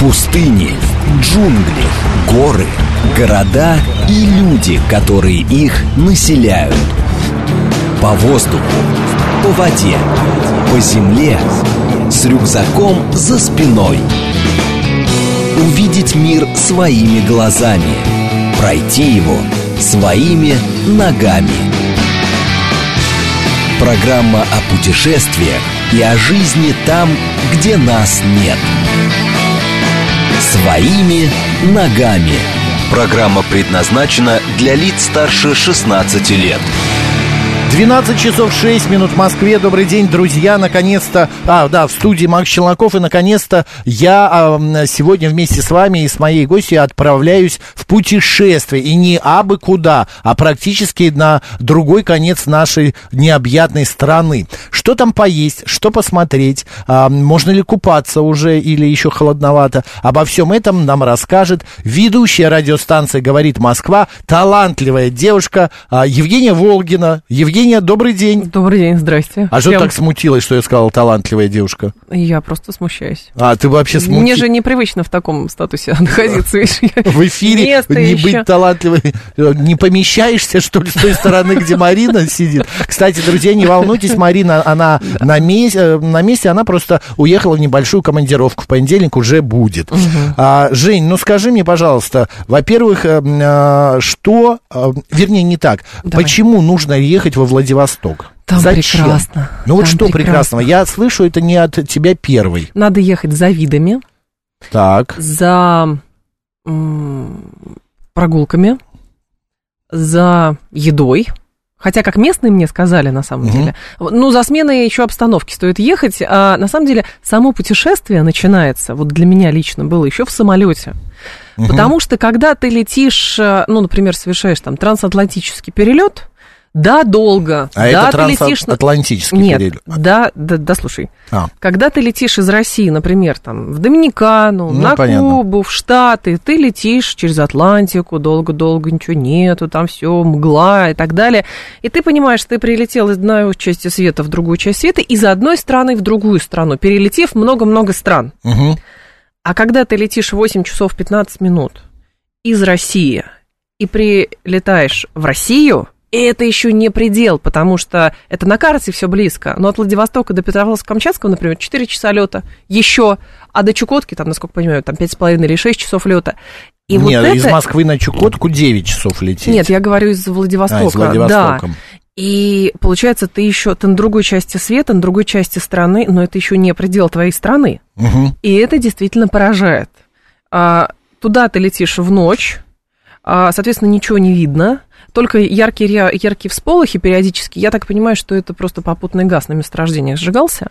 Пустыни, джунгли, горы, города и люди, которые их населяют. По воздуху, по воде, по земле, с рюкзаком за спиной. Увидеть мир своими глазами, пройти его своими ногами. Программа о путешествиях и о жизни там, где нас нет. Своими ногами. Программа предназначена для лиц старше 16 лет. 12 часов 6 минут в Москве. Добрый день, друзья. Наконец-то, а, да, в студии Макс Челноков. И, наконец-то, я а, сегодня вместе с вами и с моей гостью отправляюсь в путешествие. И не абы куда, а практически на другой конец нашей необъятной страны. Что там поесть, что посмотреть, а, можно ли купаться уже или еще холодновато. Обо всем этом нам расскажет ведущая радиостанции «Говорит Москва», талантливая девушка а, Евгения Волгина. Евгения Евгения, добрый день. Добрый день, здрасте. А что так смутилось, что я сказала талантливая девушка? Я просто смущаюсь. А, ты вообще смутилась? Мне же непривычно в таком статусе находиться. В эфире не быть талантливой. Не помещаешься, что ли, с той стороны, где Марина сидит? Кстати, друзья, не волнуйтесь, Марина, она на месте, на месте она просто уехала в небольшую командировку. В понедельник уже будет. А, Жень, ну скажи мне, пожалуйста, во-первых, э, а, что, вернее, не так, почему нужно ехать во Владивосток. Там Зачем? прекрасно. Ну вот что прекрасно. прекрасного? Я слышу, это не от тебя первый. Надо ехать за видами. Так. За м- прогулками. За едой. Хотя, как местные мне сказали, на самом угу. деле, ну, за сменой еще обстановки стоит ехать. А на самом деле, само путешествие начинается, вот для меня лично было еще в самолете. Потому что, когда ты летишь, э, ну, например, совершаешь там трансатлантический перелет, да, долго. А да, это ты летишь... Нет, перелет. Да, да, да, слушай. А. Когда ты летишь из России, например, там, в Доминикану, ну, на понятно. Кубу, в Штаты, ты летишь через Атлантику, долго-долго ничего нету, там все мгла и так далее. И ты понимаешь, ты прилетел из одной части света в другую часть света, из одной страны в другую страну, перелетев много-много стран. Угу. А когда ты летишь 8 часов 15 минут из России и прилетаешь в Россию, и это еще не предел, потому что это на карте все близко. Но от Владивостока до Петропавловска-Камчатского, например, 4 часа лета еще, а до Чукотки, там, насколько понимаю, там 5,5 или 6 часов лета. И Нет, вот это... из Москвы на Чукотку 9 часов лететь. Нет, я говорю из Владивостока. А, из Владивостока. Да. И получается, ты еще ты на другой части света, на другой части страны, но это еще не предел твоей страны. Угу. И это действительно поражает. А, туда ты летишь в ночь, а, соответственно, ничего не видно только яркие, яркие всполохи периодически. Я так понимаю, что это просто попутный газ на месторождениях сжигался.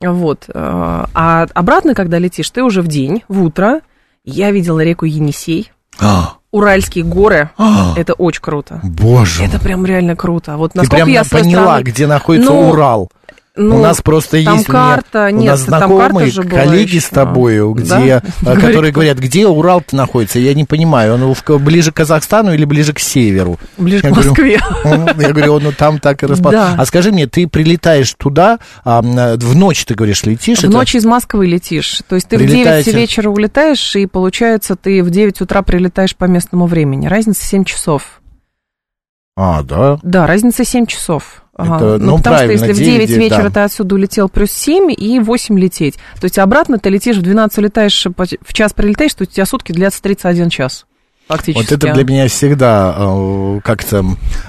Вот. Э, а обратно, когда летишь, ты уже в день, в утро. Я видела реку Енисей. А. Уральские горы. А. Это очень круто. Боже. Это прям реально круто. Вот насколько Ты прям я поняла, стороны... где находится ну, Урал. Ну, у нас просто есть карта, у, нет, у нас знакомые коллеги с тобой, где, да? которые говорят, где Урал находится. Я не понимаю, он в, ближе к Казахстану или ближе к северу? Ближе я к Москве. Говорю, я говорю, он ну, там так и расположен. Да. А скажи мне, ты прилетаешь туда, а, в ночь, ты говоришь, летишь? В это? ночь из Москвы летишь. То есть ты Прилетаете... в 9 вечера улетаешь, и получается, ты в 9 утра прилетаешь по местному времени. Разница 7 часов. А, да? Да, разница 7 часов. Ага. Это, ну, ну, потому что если 9, в 9 вечера да. ты отсюда улетел плюс 7 и 8 лететь. То есть обратно ты летишь в 12 улетаешь, в час прилетаешь, то у тебя сутки длятся 31 час фактически. Вот это для меня всегда э, как-то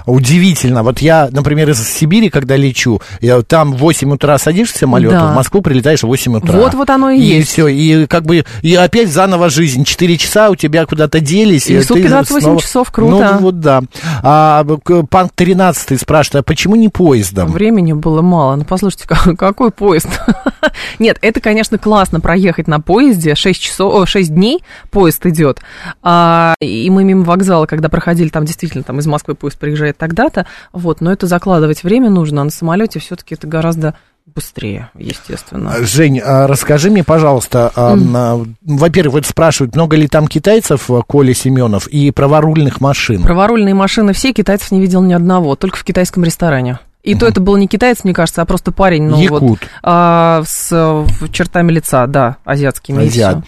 удивительно. Вот я, например, из Сибири, когда лечу, я, там в 8 утра садишься в самолет, да. в Москву прилетаешь в 8 утра. Вот, вот оно и, и есть. И все, и как бы, и опять заново жизнь. 4 часа у тебя куда-то делись. И, и сутки 28 снова... часов, круто. Ну, вот да. А, Панк 13 спрашивает, а почему не поездом? Времени было мало. Ну, послушайте, какой поезд? Нет, это, конечно, классно проехать на поезде. 6 часов, 6 дней поезд идет. А, и мы мимо вокзала, когда проходили, там действительно там из Москвы поезд приезжает тогда-то, вот, но это закладывать время нужно, а на самолете все-таки это гораздо быстрее, естественно. А, Жень, а расскажи мне, пожалуйста, mm. во-первых, вот спрашивают, много ли там китайцев, Коля Семенов, и праворульных машин? Праворульные машины все, китайцев не видел ни одного, только в китайском ресторане. И то это был не китаец, мне кажется, а просто парень, ну Якут. вот, а, с чертами лица, да, азиатскими. Азиат.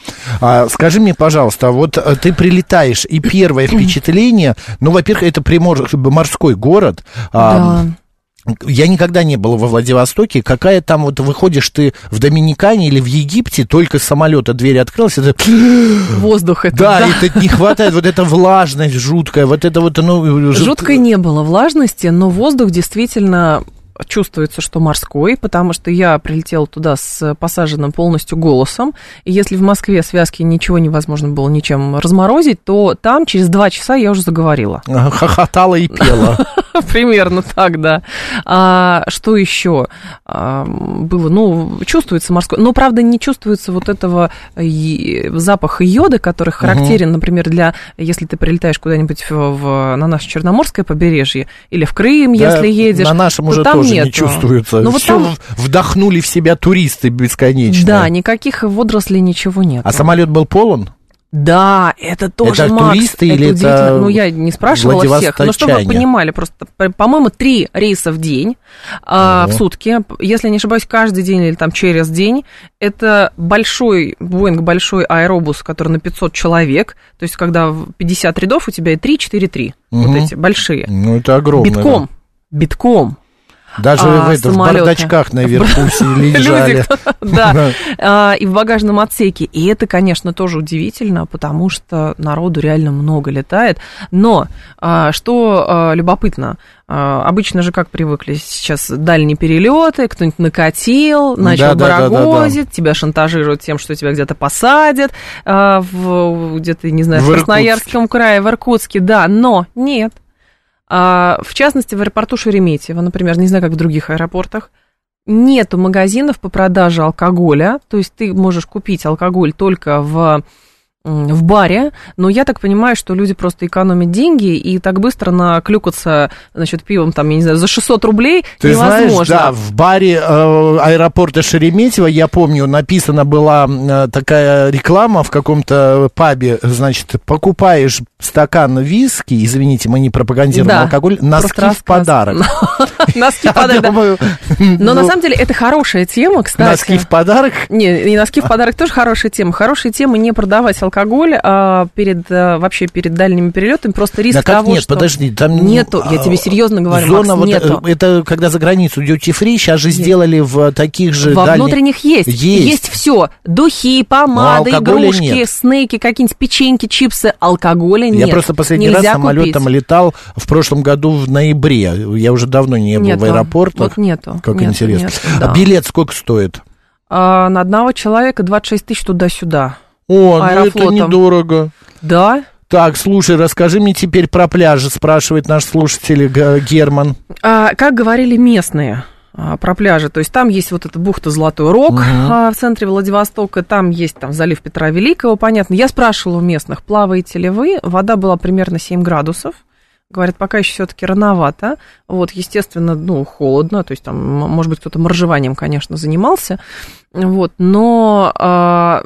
А, скажи мне, пожалуйста, вот э, ты прилетаешь, и первое впечатление, ну, во-первых, это примор, морской город. а, Да. Я никогда не был во Владивостоке. Какая там вот выходишь ты в Доминикане или в Египте, только с самолета дверь открылась, это Воздух это, да, это не хватает, вот эта влажность жуткая, вот это вот, ну... жут- Жуткой не было влажности, но воздух действительно чувствуется, что морской, потому что я прилетела туда с посаженным полностью голосом, и если в Москве связки ничего невозможно было ничем разморозить, то там через два часа я уже заговорила. Хохотала и пела. Примерно так, да. А, что еще а, было? Ну, чувствуется морской. Но, правда, не чувствуется вот этого и- запаха йода, который характерен, например, для, если ты прилетаешь куда-нибудь в, в- на наше Черноморское побережье или в Крым, Да, если едешь. На нашем уже тоже не нету. чувствуется. Ну, вот там- вдохнули в себя туристы бесконечно. Да, никаких водорослей, ничего нет. А самолет был полон? Да, это тоже, Это Макс, туристы или это удивительно. Ну, я не спрашивала всех, но чтобы вы понимали, просто, по- по-моему, три рейса в день, а, в сутки, если не ошибаюсь, каждый день или там через день. Это большой, Боинг, большой аэробус, который на 500 человек, то есть когда в 50 рядов у тебя и 3-4-3, вот Мгм. эти большие. Ну, это огромно. Битком, битком. Даже А, в, это, в самолёты. бардачках наверху лежали. Да, А, и в багажном отсеке. И это, конечно, тоже удивительно, потому что народу реально много летает. Но а, что а, любопытно, обычно же как привыкли сейчас дальние перелеты, кто-нибудь накатил, начал барагозить, тебя шантажируют тем, что тебя где-то посадят, в, где-то, не знаю, В в. Красноярском крае, в Иркутске, да, но нет. А, в частности, в аэропорту Шереметьево, например, не знаю, как в других аэропортах, нету магазинов по продаже алкоголя, то есть ты можешь купить алкоголь только в в баре, но я так понимаю, что люди просто экономят деньги и так быстро наклюкаться, значит, пивом, там, я не знаю, за 600 рублей Ты невозможно. знаешь, да, в баре э, аэропорта Шереметьево, я помню, написана была э, такая реклама в каком-то пабе, значит, покупаешь стакан виски, извините, мы не пропагандируем Да, алкоголь, носки в подарок. Носки в подарок, Но на ну, самом деле это хорошая тема, кстати. Носки в подарок? Не, и носки в подарок тоже хорошая тема. Хорошая тема не продавать алкоголь а перед а, вообще перед дальними перелетами. Просто риск Да как того, нет, что подожди, там... нету. Я а, тебе серьезно говорю, Зона Макс, вот, нету. э, это когда за границу duty free, сейчас же сделали в таких же Во дальних- внутренних есть. Есть. все. Духи, помады, игрушки, нет. снеки, какие-нибудь печеньки, чипсы. Алкоголя нет. Я просто последний Нельзя раз самолетом купить. летал в прошлом году в ноябре. Я уже давно не был Нету. в аэропортах. Вот нету. Как Нету, интересно. нету, А да. билет сколько стоит? А, на одного человека 26 тысяч туда-сюда. О, ну это Аэрофлотом. недорого. Да? Так, слушай, расскажи мне теперь про пляжи, спрашивает наш слушатель Г- Герман. А, как говорили местные а, про пляжи, то есть там есть вот эта бухта Золотой Рог а, в центре Владивостока, там есть там залив Петра Великого, понятно. Я спрашивала у местных, плаваете ли вы, вода была примерно 7 градусов, говорят, пока еще все-таки рановато, вот, естественно, ну, холодно, то есть там, может быть, кто-то моржеванием, конечно, занимался, вот, но а,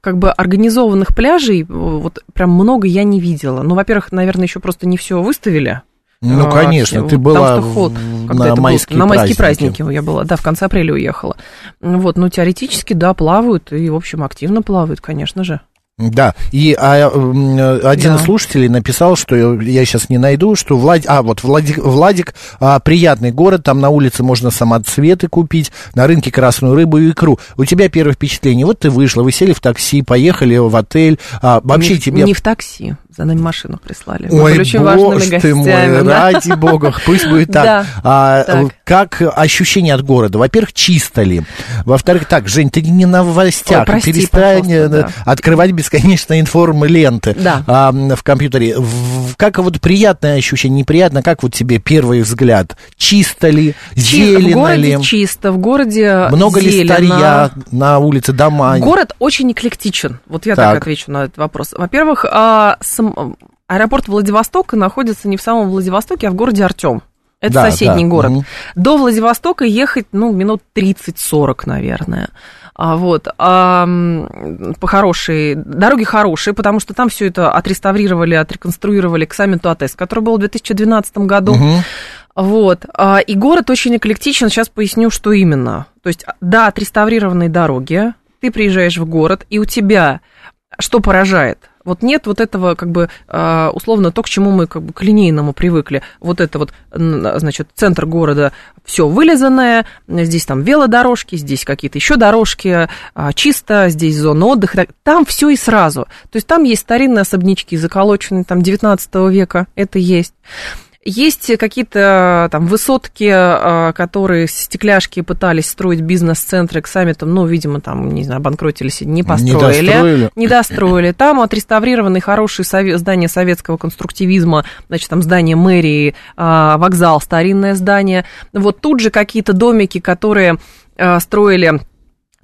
как бы организованных пляжей вот прям много я не видела. Ну, во-первых, наверное, еще просто не все выставили, Ну, а, конечно, все, ты потому была что ход, на это было, майские на майские праздники. праздники я была, да, в конце апреля уехала. Вот, ну, теоретически, да, плавают, и, в общем, активно плавают, конечно же. Да, и а, один Да. из слушателей написал, что я сейчас не найду, что Влад... а, вот Владик, Владик а, приятный город, там на улице можно самоцветы купить, на рынке красную рыбу и икру. У тебя первое впечатление, вот ты вышла, вы сели в такси, поехали в отель, а, вообще не, тебе... не в такси, за нами машину прислали. Мы Ой, очень боже ты гостями. мой, да. ради бога, пусть будет так. Да, А, так. Как ощущение от города? Во-первых, чисто ли? Во-вторых, так, Жень, ты не на новостях, Ой, прости, перестань э, да. открывать бесконечно информ ленты Да. а, в компьютере. В- Как вот приятное ощущение, неприятно, как вот тебе первый взгляд? Чисто ли, Чи- зелено в городе ли? чисто, в городе Много ли зелено. старья на улице, дома? Город очень эклектичен. Вот я Так. так, отвечу на этот вопрос. Во-первых, а, сам- аэропорт Владивостока находится не в самом Владивостоке, а в городе Артем. Это Да, соседний да, город. мгм. До Владивостока ехать, ну, минут 30-40, наверное. А, вот. А, по хорошей... Дороги хорошие, потому что там все это отреставрировали, отреконструировали к саммиту АТЭС, который был в 2012 году. Мгм. Вот. а, И город очень эклектичен. Сейчас поясню, что именно. То есть, да, отреставрированные дороги. Ты приезжаешь в город, и у тебя что поражает? Вот нет вот этого, как бы, а, условно, то, к чему мы как бы к линейному привыкли. Вот это вот, значит, центр города, все вылизанное, здесь там велодорожки, здесь какие-то еще дорожки, а, чисто, здесь зона отдыха. Там все и сразу. То есть там есть старинные особнячки, заколоченные там 19 века, это есть. Есть какие-то там высотки, а, которые стекляшки пытались строить бизнес-центры к саммитам, ну, видимо, там, не знаю, обанкротились, не построили. достроили. Не достроили. Там отреставрированные хорошие сове- здания советского конструктивизма, значит, там здание мэрии, а, вокзал, старинное здание. Вот тут же какие-то домики, которые строили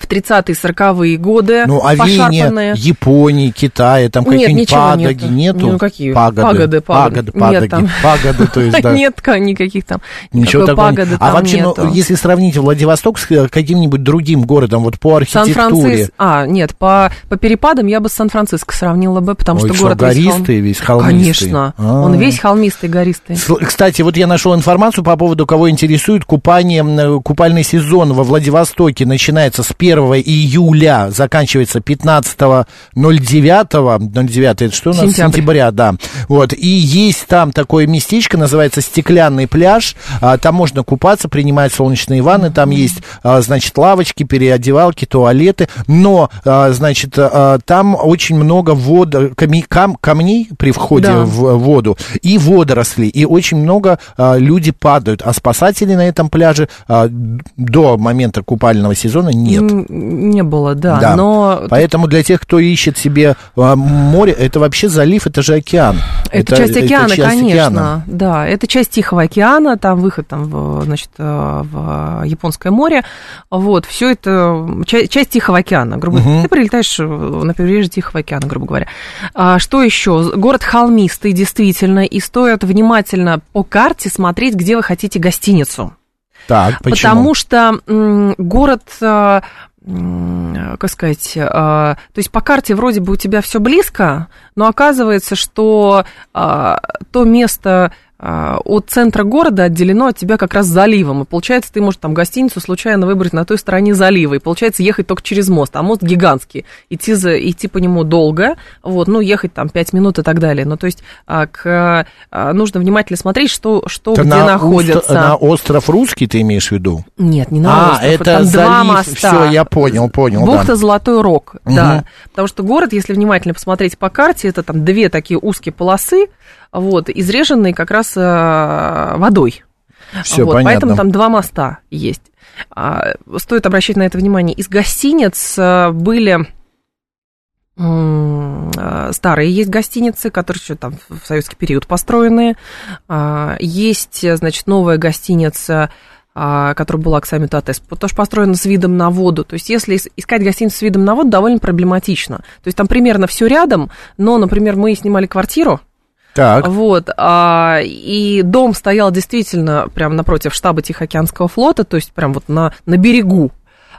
в 30-е, 40-е годы, Ну, а пошарпанные. Японии, Китая, там какие-нибудь падоги нету. нету? Ну, какие? Пагоды, Пагоды, пагоды, пагоды. Нет, там. пагоды, то есть, да. Нет ка- никаких там. Ничего такого пагоды А вообще, ну, если сравнить Владивосток с э, каким-нибудь другим городом, вот по архитектуре. А, нет, по, по перепадам я бы с Сан-Франциско сравнила бы, потому Ой, что что, город весь холм- гористый, весь холмистый. Конечно. А. Он весь холмистый, гористый. Кстати, вот я нашел информацию по поводу, кого интересует купание. э, Купальный сезон во Владивостоке начинается с 1 июля, заканчивается 15.09. 09 это что у нас? Сентябрь. Сентября, да. Вот. И есть там такое местечко, называется Стеклянный пляж. А, Там можно купаться, принимать солнечные ванны. Там есть, а, значит, лавочки, переодевалки, туалеты. Но, а, значит, а, там очень много вод, ками- кам- камней при входе Да. в воду и водоросли. И очень много а, люди падают. А спасателей на этом пляже а, до момента купального сезона нет. Не было, да. Да. Но Поэтому для тех, кто ищет себе а, море, это вообще залив, это же океан. Это, часть океана, часть конечно. океана. Да, это часть Тихого океана, там выход там, в, значит, э, в Японское море. Вот, все это ча- часть Тихого океана, грубо говоря. Ты прилетаешь э, на побережье Тихого океана, грубо говоря. А, что еще? Город холмистый, действительно, и стоит внимательно по карте смотреть, где вы хотите гостиницу. Так, почему? Потому что м, город, м, как сказать, а, то есть по карте вроде бы у тебя все близко, но оказывается, что а, то место от центра города отделено от тебя как раз заливом. И получается, ты можешь там гостиницу случайно выбрать на той стороне залива. И получается ехать только через мост. А мост гигантский. Идти, за, идти по нему долго. Вот, ну, ехать там 5 минут и так далее. Ну, то есть а, к, а, нужно внимательно смотреть, что, что Это где на, находится. уст- на остров Русский ты имеешь в виду? Нет, не на а, остров, это там залив, два моста. все, я понял, понял, да. Бухта Золотой Рог, Мгм. да. Потому что город, если внимательно посмотреть по карте, это там две такие узкие полосы, вот, изреженные как раз э, водой. Все вот, понятно. Поэтому там два моста есть. А, стоит обращать на это внимание. Из гостиниц э, были э, старые есть гостиницы, которые еще там в советский период построенные. А, Есть, значит, новая гостиница, а, которая была к саммиту АТЭС, тоже построена с видом на воду. То есть, если ис- искать гостиницу с видом на воду, довольно проблематично. То есть, там примерно все рядом, но, например, мы снимали квартиру, Так, вот, а, и дом стоял действительно прямо напротив штаба Тихоокеанского флота, то есть прям вот на, на берегу.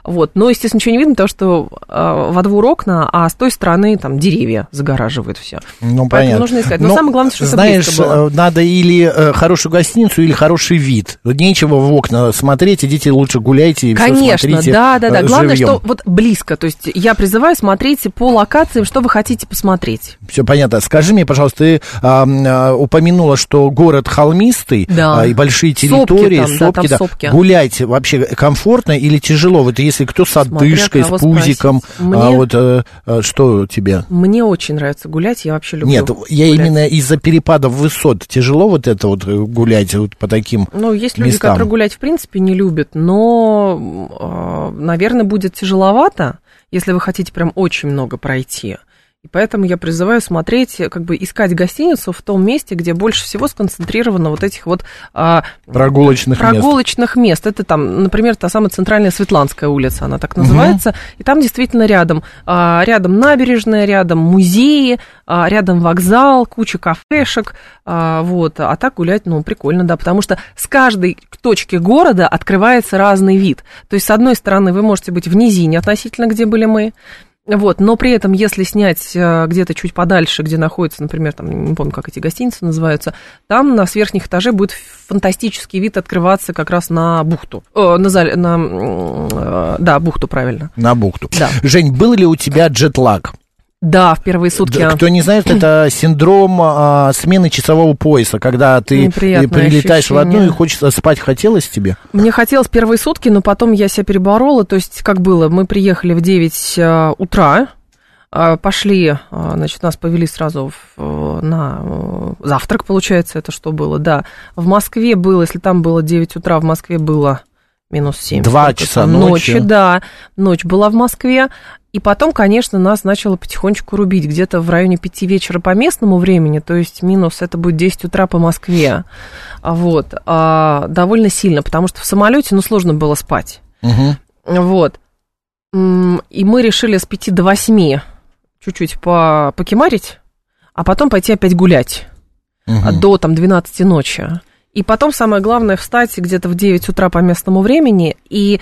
Вот, но, естественно, ничего не видно, потому что э, во двор окна, а с той стороны там деревья загораживают все. ну Поэтому понятно. нужно искать. Но, Но, самое главное, что знаешь, было. э, надо или э, хорошую гостиницу, или хороший вид. Нечего в окна смотреть, идите лучше гуляйте и Конечно, смотрите да, да, да. э, Главное, живьем. что вот близко. То есть я призываю смотрите по локациям, что вы хотите посмотреть. Все понятно. Скажи мне, пожалуйста, ты а, упомянула, что город холмистый Да. а, и большие Сопки территории, там, да, там сопки. Гулять вообще комфортно или тяжело? Вот если кто с Смотря одышкой, с пузиком, спросить. а, Мне- вот э, э, что тебе? Мне очень нравится гулять, я вообще люблю. Нет, я гулять. именно из-за перепадов высот. Тяжело вот это вот э, гулять вот по таким Ну, есть люди, местам. которые гулять в принципе не любят, но, наверное, будет тяжеловато, если вы хотите прям очень много пройти. И поэтому я призываю смотреть, как бы искать гостиницу в том месте, где больше всего сконцентрировано вот этих вот а, прогулочных мест. прогулочных мест. Это там, например, та самая центральная Светланская улица, она так называется. И там действительно рядом, а, рядом набережная, рядом музеи, а, рядом вокзал, куча кафешек, а, вот. А так гулять, ну, прикольно, да, потому что с каждой точки города открывается разный вид. То есть, с одной стороны, вы можете быть в низине относительно, где были мы, Вот, но при этом, если снять э, где-то чуть подальше, где находится, например, там, не помню, как эти гостиницы называются, там на с верхних этажей будет фантастический вид открываться как раз на бухту. О, на, зале, на э, да, бухту, правильно. На бухту. Да. Жень, был ли у тебя джетлаг? Да, в первые сутки. Кто не знает, это синдром а, смены часового пояса, когда ты Неприятное прилетаешь в одну и ощущение. хочется спать хотелось тебе? Мне хотелось первые сутки, но потом я себя переборола. То есть, как было, мы приехали в 9 э, утра, э, пошли, э, значит, нас повели сразу в, э, на э, завтрак, получается, это что было, да. В Москве было, если там было 9 утра, в Москве было минус 7. Два часа там? ночи. да. Ночь была в Москве. И потом, конечно, нас начало потихонечку рубить. Где-то в районе 5 вечера по местному времени, то есть минус это будет 10 утра по Москве. Вот. А, довольно сильно, потому что в самолете, ну, сложно было спать. Мгм. Вот. И мы решили с 5 до 8 чуть-чуть по покемарить, а потом пойти опять гулять а, до там 12 ночи. И потом самое главное встать где-то в 9 утра по местному времени. И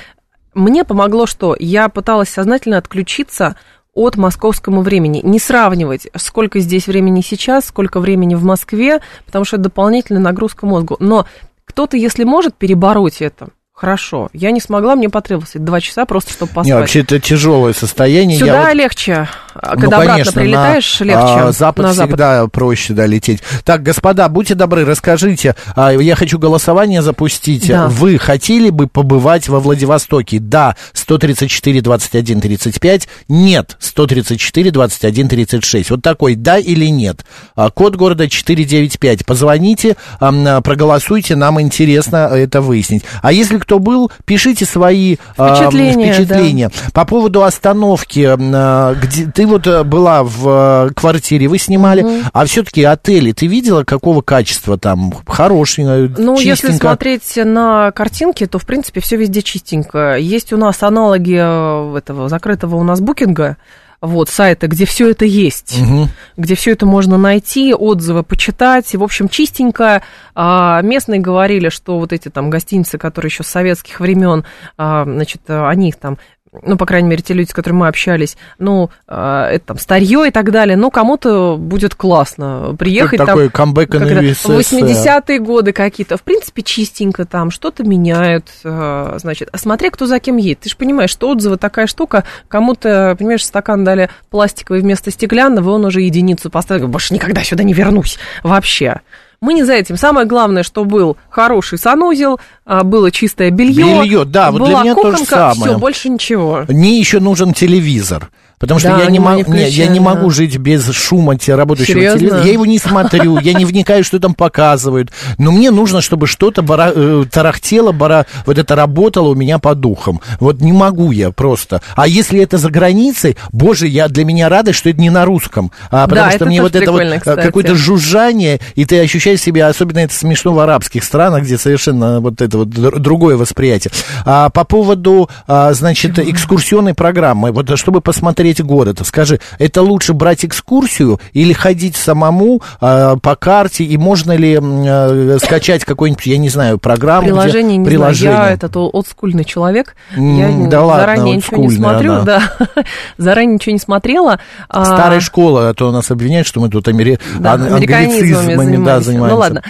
мне помогло, что я пыталась сознательно отключиться от московскому времени. Не сравнивать, сколько здесь времени сейчас, сколько времени в Москве, потому что это дополнительная нагрузка мозгу. Но кто-то, если может перебороть это, хорошо. Я не смогла, мне потребовалось два часа просто, чтобы поспать. Не, вообще это тяжелое состояние. Я Сюда вот- легче. А Ну, Когда обратно конечно, на, прилетаешь, легче. а, запад на всегда проще, да, лететь. Так, господа, будьте добры, расскажите, а, я хочу голосование запустить. Да. Вы хотели бы побывать во Владивостоке? Да, 134, 21, 35. Нет, 134, 21, 36. Вот такой, да или нет. А, Код города 495. Позвоните, а, проголосуйте, нам интересно это выяснить. А если кто был, пишите свои Впечатления, впечатления. По поводу остановки, а, где ты вот а, была в э, квартире, вы снимали, а все-таки отели, ты видела, какого качества там? Хороший, э, Ну, если чистенько? смотреть на картинки, то, в принципе, все везде чистенько. Есть у нас аналоги э, этого закрытого у нас букинга, вот, сайта, где все это есть, Мгм. где все это можно найти, отзывы почитать. И, в общем, чистенько. А, местные говорили, что вот эти там гостиницы, которые еще с советских времен, а, значит, они их там ну, по крайней мере, те люди, с которыми мы общались, ну, а, это там старье и так далее, ну, кому-то будет классно приехать там. такой камбэк как на это, ЮСС, 80-е годы какие-то. В принципе, чистенько там, что-то меняют. э, Значит, а смотри, кто за кем едет. Ты же понимаешь, что отзывы такая штука. Кому-то, понимаешь, стакан дали пластиковый вместо стеклянного, он уже единицу поставил. Больше никогда сюда не вернусь вообще. Мы не за этим. Самое главное, что был хороший санузел, а, было чистое белье. Белье, да, вот для меня то же кухонка, самое. Все, больше ничего. Мне еще нужен телевизор. Потому что Да, я, не могу, не я не могу да. жить без шума работающего Серьезно? телевизора. Я его не смотрю, я не вникаю, что там показывают. Но мне нужно, чтобы что-то бара- э, тарахтело, бара- вот это работало у меня по духам. Вот не могу я просто. А если это за границей, боже, я для меня радость, что это не на русском. А, потому Да, что мне вот это вот э, кстати. какое-то жужжание, и ты ощущаешь себя, особенно это смешно в арабских странах, где совершенно вот это вот др- другое восприятие. А, по поводу, а, значит, экскурсионной программы, вот чтобы посмотреть город, скажи, это лучше брать экскурсию или ходить самому а, по карте, и можно ли э, скачать какую-нибудь, я не знаю, программу? где- Приложение, не приложение. знаю, я этот ол- олдскульный человек. М, я да ладно, заранее ничего не смотрю, она. да. заранее ничего не смотрела. А, Старая школа, а то нас обвиняют, что мы тут амери... Да, ан- англицизмами, да, занимаемся. Ну ладно.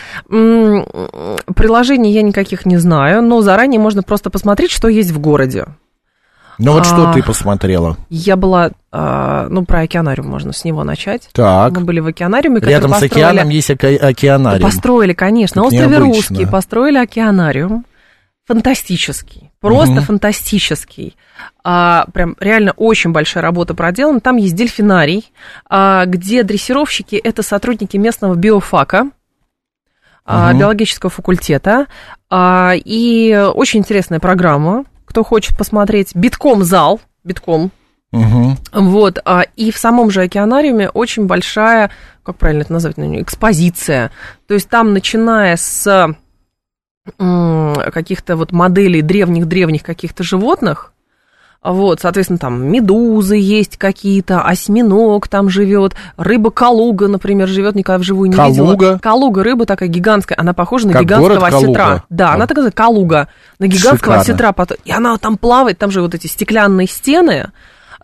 Приложений я никаких не знаю, но заранее можно просто посмотреть, что есть в городе. Ну вот что А. ты посмотрела? Я была, а, ну, про океанариум можно с него начать. Так. Мы были в океанариуме, Рядом с океаном есть оке- океанариум. Построили, конечно, Как острове. Русский построили океанариум. Фантастический, просто Мгм. фантастический. А, прям реально очень большая работа проделана. Там есть дельфинарий, а, где дрессировщики это сотрудники местного биофака, Мгм. биологического факультета. А, и очень интересная программа. Кто хочет посмотреть, битком зал, битком, Мгм. вот, а, и в самом же океанариуме очень большая, как правильно это назвать, экспозиция. То есть там, начиная с каких-то вот моделей древних-древних каких-то животных, вот, соответственно, там медузы есть какие-то, осьминог там живет, рыба-калуга, например, живет, никогда вживую не Калуга? видела. Калуга, рыба такая гигантская, она похожа на Как гигантского город осетра. Калуга? Да, А. она такая калуга, на гигантского Шикарно. осетра. И она там плавает, там же вот эти стеклянные стены,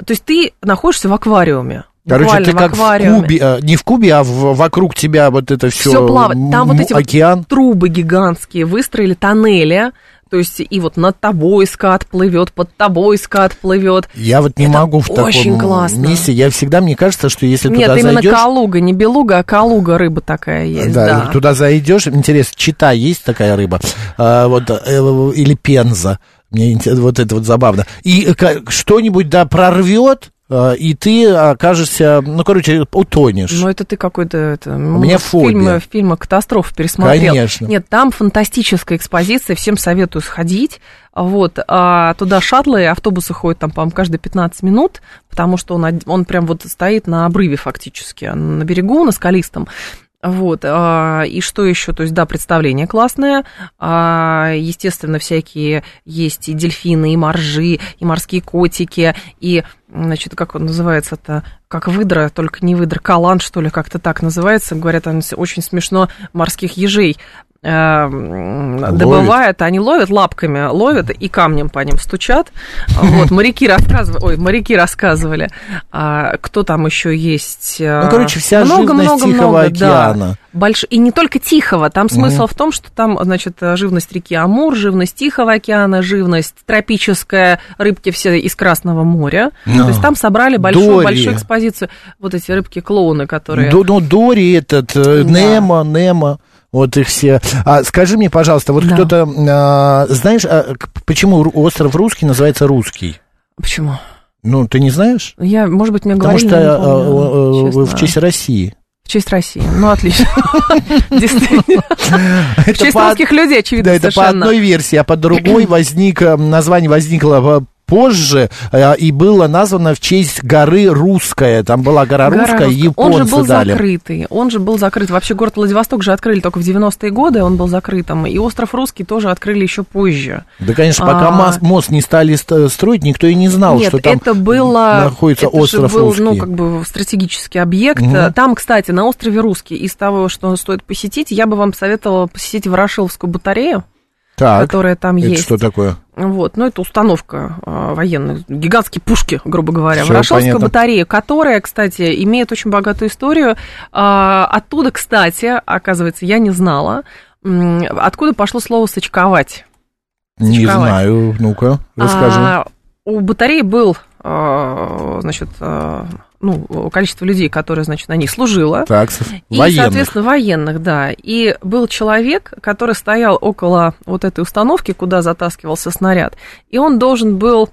То есть ты находишься в аквариуме. Короче, ты как в аквариуме. кубе, а, не в кубе, а в- вокруг тебя вот это все, Все плавает. Там вот эти вот океан. трубы гигантские, выстроили тоннели, то есть и вот над тобой скат плывет, под тобой скат плывет. Я вот не Это могу в таком классно. месте. Я всегда, мне кажется, что если Нет, туда именно зайдешь... калуга, не белуга, а калуга рыба такая есть, да. туда зайдешь, интересно, чита есть такая рыба, А, вот э, или пенза, мне вот это вот забавно. И э, что-нибудь да прорвет, и ты окажешься, ну короче, утонешь. Ну, это ты какой-то... Это, У меня фобия. Фильмы, фильмы катастроф пересмотрел. Конечно. Нет, там фантастическая экспозиция, всем советую сходить. Вот, а туда шаттлы, автобусы ходят там, по-моему, каждые 15 минут, потому что он, он прям вот стоит на обрыве фактически, на берегу, на скалистом. Вот, а, и что еще? То есть, да, представление классное, а, естественно, всякие есть и дельфины, и моржи, и морские котики, и, значит, как он называется-то, как выдра, только не выдра, калан, что ли, как-то так называется, говорят, он очень смешно морских ежей э, м, Ловит. добывают, они ловят лапками, ловят и камнем по ним стучат. Вот, моряки рассказывали, ой, моряки рассказывали, а, кто там еще есть. э, Ну, короче, вся живность Тихого океана. Больш... И не только Тихого, там смысл в том, что там, значит, живность реки Амур, живность Тихого океана, живность тропическая, рыбки все из Красного моря. Ну. То есть там собрали большую, Дори. большую экспозицию. Вот эти рыбки-клоуны, которые... Ну, Дори этот, э, Да. Немо, Немо. Вот их все. А скажи мне, пожалуйста, вот Да. кто-то, а, знаешь, а, почему остров Русский называется Русский? Почему? Ну, ты не знаешь? Я, может быть, мне Потому говорили, что но не а, помню, а, в честь России. В честь России. Ну, отлично. Действительно. В честь русских людей, очевидно, Да, это по одной версии, а по другой возник, э, название возникло позже э, и было названо в честь горы Русская. Там была гора, Гора Русская, Русская. японцы Он же был дали. закрытый. Он же был закрыт. Вообще город Владивосток же открыли только в 90-е годы, он был закрытым. И остров Русский тоже открыли еще позже. Да, конечно, пока А. мос- мост не стали ст- строить, никто и не знал, Нет, что там это было... находится это остров был, Русский. ну, как бы стратегический объект. Мгм. Там, кстати, на острове Русский, из того, что стоит посетить, я бы вам советовала посетить Ворошиловскую батарею, так, которая там это есть. что такое? Вот, ну это установка э, военных, гигантские пушки, грубо говоря. Всё Ворошиловская понятно. батарея, которая, кстати, имеет очень богатую историю. А, оттуда, кстати, оказывается, я не знала, м, откуда пошло слово «сочковать». Не Сочковать. знаю, ну-ка, расскажи. А, у батареи был, э, значит, э, ну, количество людей, которые, значит, на них служило. так, И, военных. соответственно, военных, да. И был человек, который стоял около вот этой установки, куда затаскивался снаряд, и он должен был,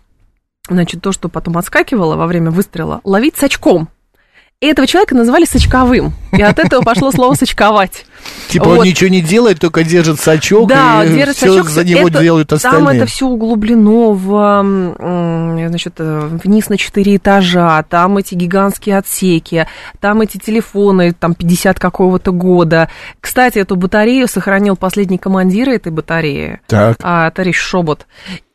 значит, то, что потом отскакивало во время выстрела, ловить с очком. И этого человека называли сочковым. И от этого пошло слово сочковать. Типа он вот. ничего не делает, только держит сачок, Да, и держит всё сачок. за него Это- делают Там остальные. это все углублено в, значит, э, вниз на 4 этажа, там эти гигантские отсеки, там эти телефоны, там 50 какого-то года. Кстати, эту батарею сохранил последний командир этой батареи, Так. а, товарищ Шобот.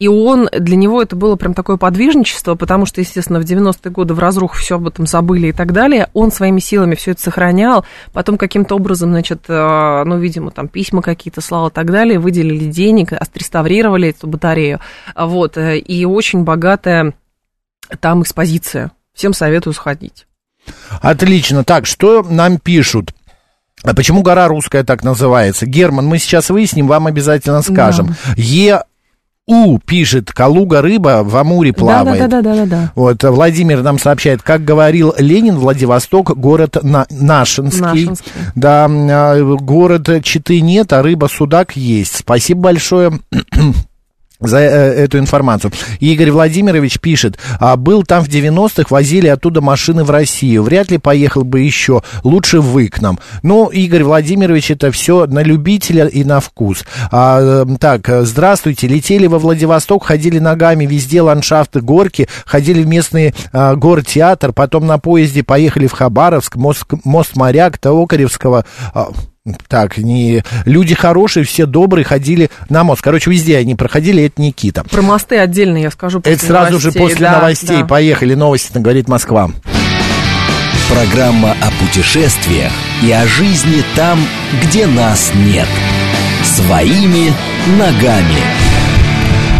И он, для него это было прям такое подвижничество, потому что, естественно, в 90-е годы в разрух все об этом забыли и так далее. Он своими силами все это сохранял, потом каким-то образом, значит, э, ну, видимо, там письма какие-то слал и так далее, выделили денег, отреставрировали эту батарею. Вот, э, и очень богатая там экспозиция. Всем советую сходить. Отлично. Так, что нам пишут? А почему гора русская так называется? Герман, мы сейчас выясним, вам обязательно скажем. Е У пишет, Калуга рыба в Амуре плавает. Да-да-да-да-да. Вот э, Владимир нам сообщает, как говорил Ленин, Владивосток город на, Нашинский. Нашинский. Да, а, город Читы нет, а рыба судак есть. Спасибо большое. За э, эту информацию. Игорь Владимирович пишет, а, был там в 90-х, возили оттуда машины в Россию. Вряд ли поехал бы еще, лучше вы к нам. Ну, Игорь Владимирович, это все на любителя и на вкус. А, э, так, здравствуйте, летели во Владивосток, ходили ногами, везде ландшафты, горки, ходили в местный а, гортеатр, потом на поезде поехали в Хабаровск, мост, мост Моряк, Токаревского, а, так, не, люди хорошие, все добрые, ходили на мост. Короче, везде они проходили, это Никита. Про мосты отдельно я скажу после Это сразу же новостей. после Да, новостей. да. Поехали, новости, говорит Москва. Программа о путешествиях и о жизни там, где нас нет. Своими ногами.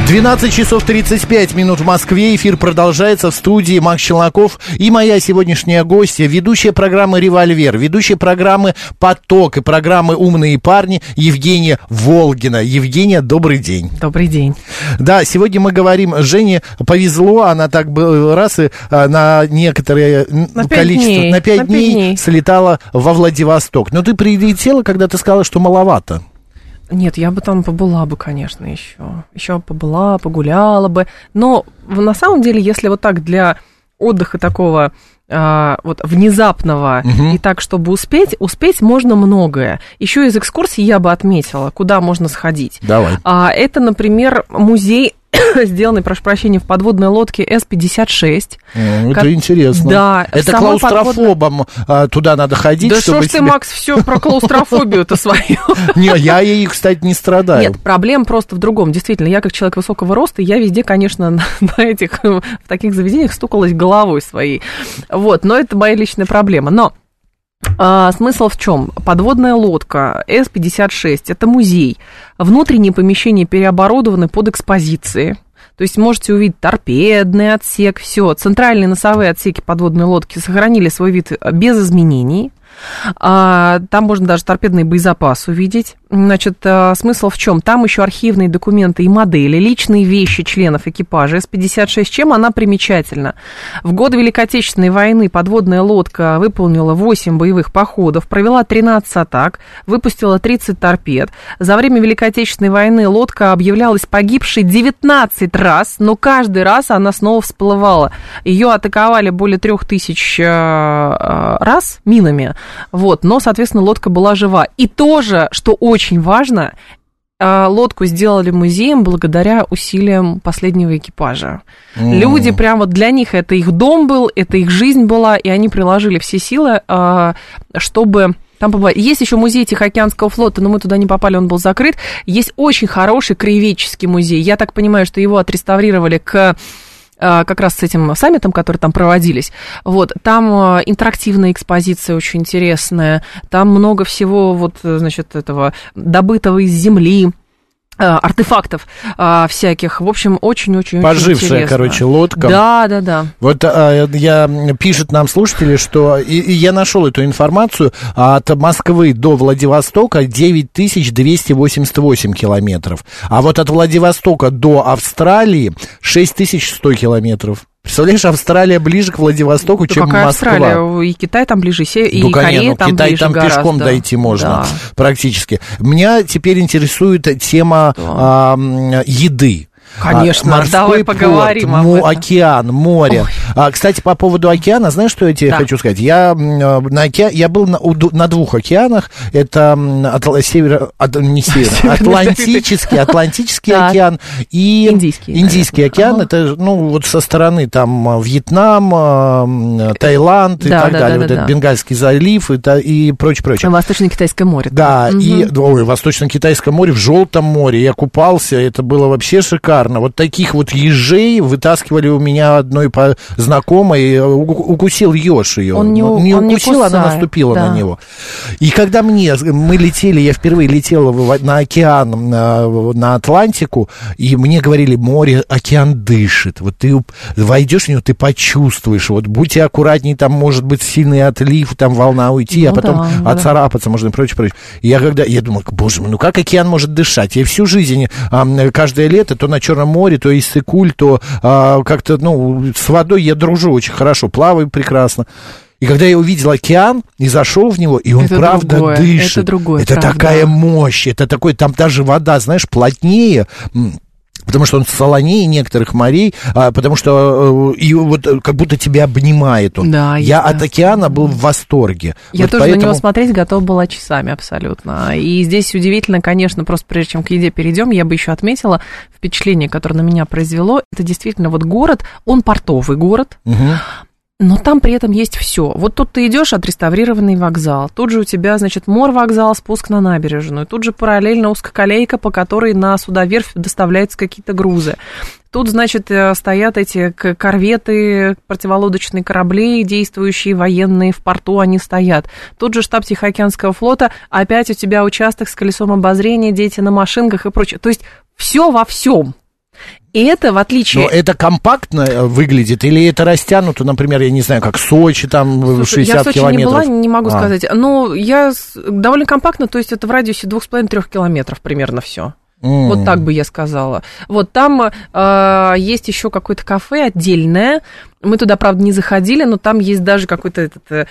12 часов 35 минут в Москве. Эфир продолжается в студии Макс Челноков и моя сегодняшняя гостья, ведущая программы «Револьвер», ведущая программы «Поток» и программы «Умные парни» Евгения Волгина. Евгения, добрый день. Добрый день. Да, сегодня мы говорим, Жене повезло, она так бы раз и а, на некоторое На количество, дней, на 5 на пять дней, дней. слетала во Владивосток. Но ты прилетела, когда ты сказала, что маловато. Нет, я бы там побыла бы, конечно, еще. Еще побыла, погуляла бы. Но на самом деле, если вот так для отдыха такого а, вот внезапного Мгм. и так, чтобы успеть, успеть можно многое. Еще из экскурсий я бы отметила, куда можно сходить. Давай. А, это, например, музей, сделанный, прошу прощения, в подводной лодке С-56. М, Это Как- интересно. Да, Это сама клаустрофобам а, туда надо ходить, Да что ж ты, себе- Макс, все про клаустрофобию-то свою. Не, я ей, кстати, не страдаю. Нет, проблема просто в другом. Действительно, я как человек высокого роста, я везде, конечно, на этих, в таких заведениях стукалась головой своей. Вот, но это моя личная проблема. Но а, смысл в чем? Подводная лодка С-56 – это музей. Внутренние помещения переоборудованы под экспозиции. То есть можете увидеть торпедный отсек, все. Центральные носовые отсеки подводной лодки сохранили свой вид без изменений. А, Там можно даже торпедный боезапас увидеть. Значит, а, смысл в чем? Там еще архивные документы и модели, личные вещи членов экипажа С-56. Чем она примечательна? В годы Великой Отечественной войны подводная лодка выполнила 8 боевых походов, провела 13 атак, выпустила 30 торпед. За время Великой Отечественной войны лодка объявлялась погибшей 19 раз, но каждый раз она снова всплывала. Ее атаковали более 3000 э, э, раз минами, вот, но, соответственно, лодка была жива. И тоже, что очень важно, э, лодку сделали музеем благодаря усилиям последнего экипажа. Люди прям вот для них это их дом был, это их жизнь была, и они приложили все силы, э, чтобы там побывать. Есть еще музей Тихоокеанского флота, но мы туда не попали, он был закрыт. Есть очень хороший краеведческий музей. Я так понимаю, что его отреставрировали к как раз с этим саммитом, который там проводились. Вот, там а, интерактивная экспозиция очень интересная, там много всего вот, э, значит, этого добытого из земли, а, артефактов а, всяких. В общем, очень-очень Пожившая, интересно. короче, лодка. Да, да, да. Вот а, я пишет нам слушатели, что и, и я нашел эту информацию от Москвы до Владивостока 9288 километров, а вот от Владивостока до Австралии 6100 километров. Представляешь, Австралия ближе к Владивостоку, Да чем какая Москва. Австралия? И Китай там ближе, и, Ну, конечно, Корея там Китай ближе там пешком гораздо. дойти можно Да. практически. Меня теперь интересует тема а, м, еды. Конечно, А, морской давай порт, поговорим об этом. океан, море. А, кстати, по поводу океана, знаешь, что я тебе Да. хочу сказать? Я, э, на оке... я был на, на двух океанах. Это Атла- северо... от- не север, Атлантический, Атлантический океан и Индийский, Индийский океан. Это, ну, вот со стороны там э, Вьетнам, э, Таиланд и так да, далее. да, вот этот. Бенгальский залив и, прочее, прочее. Восточно-Китайское море. Да, и Восточно-Китайское море, в Желтом море. Я купался, это было вообще шикарно. Вот таких вот ежей вытаскивали у меня одной по знакомой, укусил еж ее. Он не у- не он не укусил, она кусает, наступила да. на него. И когда мне, мы летели, я впервые летел в- на океан, на, на Атлантику, и мне говорили, море, океан дышит. Вот ты войдешь в него, ты почувствуешь. Вот будьте аккуратнее, там может быть сильный отлив, там волна уйти, а Ну потом да, да. отцарапаться можно и прочее, прочее. И я когда, я думал, боже мой, ну как океан может дышать? Я всю жизнь, а, каждое лето, то на Черном море, то Иссык-Куль, то а, как-то, ну, с водой я дружу очень хорошо, плаваю прекрасно. И когда я увидел океан и зашел в него, и он Это правда другое, дышит. это другое, Это правда. такая мощь, это такой, там даже вода, знаешь, плотнее. Потому что он солонее некоторых морей, а, потому что э, и вот э, как будто тебя обнимает он. Да, я есть, от да. океана был в восторге. Я Вот тоже на него поэтому- смотреть готова была часами абсолютно. И здесь удивительно, конечно, просто прежде чем к еде перейдем, я бы еще отметила впечатление, которое на меня произвело. Это действительно вот город, он портовый город, Мгм. Но там при этом есть все. Вот тут ты идешь, отреставрированный вокзал. Тут же у тебя, значит, морвокзал, спуск на набережную. Тут же параллельно узкоколейка, по которой на судоверфь доставляются какие-то грузы. Тут, значит, э, стоят эти корветы, противолодочные корабли, действующие военные в порту, они стоят. Тут же штаб Тихоокеанского флота, опять у тебя участок с колесом обозрения, дети на машинках и прочее. То есть все во всем. И это в отличие... Но это компактно э, выглядит или это растянуто, например, я не знаю, как Сочи, там Слушай, 60 я в Сочи километров? не была, не могу а. сказать. Но я довольно компактно, то есть это в радиусе 2,5-3 километров примерно все. Mm. Вот так бы я сказала. Вот там э, есть еще какое-то кафе отдельное. Мы туда, правда, не заходили, но там есть даже какой-то этот, э,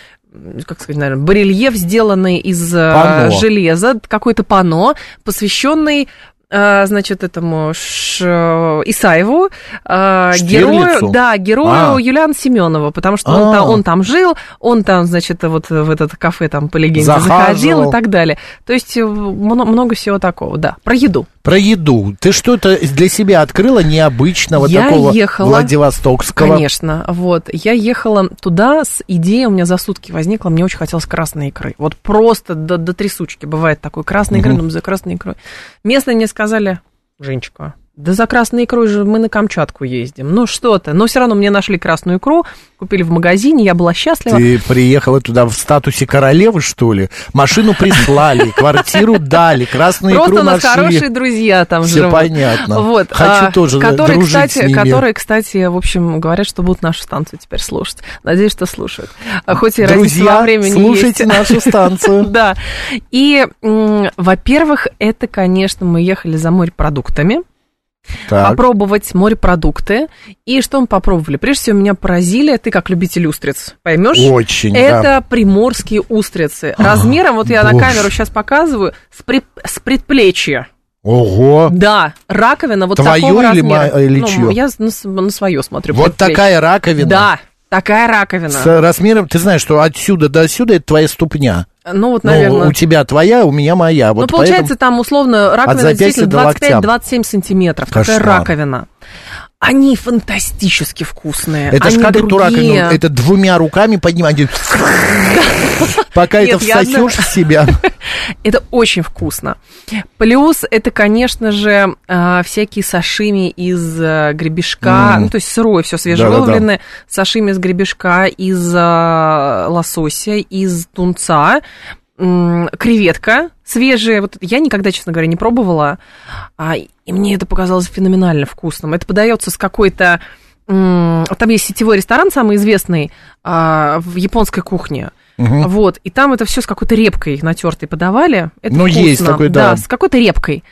как сказать, наверное, барельеф, сделанный из э, пано. железа, какой-то пано, посвященный значит, этому Ш... Исаеву, а, герою, да, герою а. Юлиана Семенова, потому что он, там, он там жил, он там, значит, вот в этот кафе там по легенде Захаживал. заходил и так далее. То есть э, много всего такого, да. Про еду. Про еду. Ты что-то для себя открыла необычного я такого ехала, Владивостокского? Конечно, вот. Я ехала туда с идеей, у меня за сутки возникла, мне очень хотелось красной икры. Вот просто до, до трясучки бывает такой красной икры, угу. за красной икрой. Местные мне сказали, Женечка, да за красной икрой же мы на Камчатку ездим. Ну что то Но все равно мне нашли красную икру, купили в магазине, я была счастлива. Ты приехала туда в статусе королевы, что ли? Машину прислали, квартиру дали, красную икру Просто у нас хорошие друзья там Все живут. понятно. Вот. Хочу а, тоже которые, кстати. Которые, кстати, в общем, говорят, что будут нашу станцию теперь слушать. Надеюсь, что слушают. А хоть и Друзья, времени слушайте нашу станцию. Да. И, во-первых, это, конечно, мы ехали за морепродуктами так. попробовать морепродукты. И что мы попробовали? Прежде всего, меня поразили, ты как любитель устриц, поймешь? Очень, Это да. приморские устрицы. Размером, вот я Боже. на камеру сейчас показываю, с, пред, с предплечья. Ого! Да, раковина вот Твою такого или размера. Ма- или ну, чью? я на, на свое смотрю. Вот такая раковина? Да, такая раковина. С размером, ты знаешь, что отсюда до сюда это твоя ступня. Ну, вот, наверное. Ну, у тебя твоя, у меня моя. Вот ну, получается, там условно раковина действительно 25-27 сантиметров. Кошмар. Такая раковина. Они фантастически вкусные. Это же как другие. эту раковину, это двумя руками поднимать. Пока это всосешь в себя. Это очень вкусно. Плюс это, конечно же, а, всякие сашими из а, гребешка, ну, то есть сырое все свежевыловленное, сашими из гребешка, из а, лосося, из тунца, креветка свежая. Вот я никогда, честно говоря, не пробовала, и мне это показалось феноменально вкусным. Это подается с какой-то... Там есть сетевой ресторан, самый известный в японской кухне. Угу. Вот, и там это все с какой-то репкой натертой подавали. Это ну, вкусно. есть такой, да. Да, с какой-то репкой.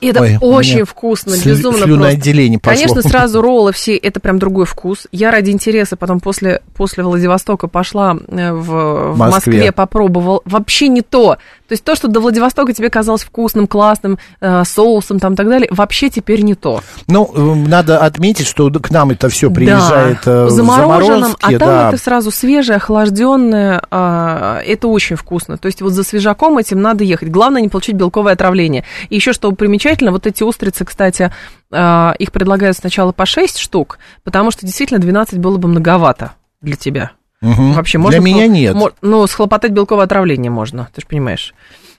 И это Ой, очень вкусно, слю, безумно слюноотделение просто. Пошло. Конечно, сразу роллы все, это прям другой вкус. Я ради интереса потом после, после Владивостока пошла э, в, в Москве. Москве, попробовал. Вообще не то. То есть то, что до Владивостока тебе казалось вкусным, классным, э, соусом там и так далее, вообще теперь не то. Ну, э, надо отметить, что к нам это все приезжает да, э, замороженным, а там да. это сразу свежее, охлажденное, э, это очень вкусно. То есть вот за свежаком этим надо ехать. Главное не получить белковое отравление. И еще что примечательно, вот эти устрицы, кстати, э, их предлагают сначала по 6 штук, потому что действительно 12 было бы многовато для тебя. Угу. Вообще можно... Для меня нет. Ну, схлопотать белковое отравление можно, ты же понимаешь.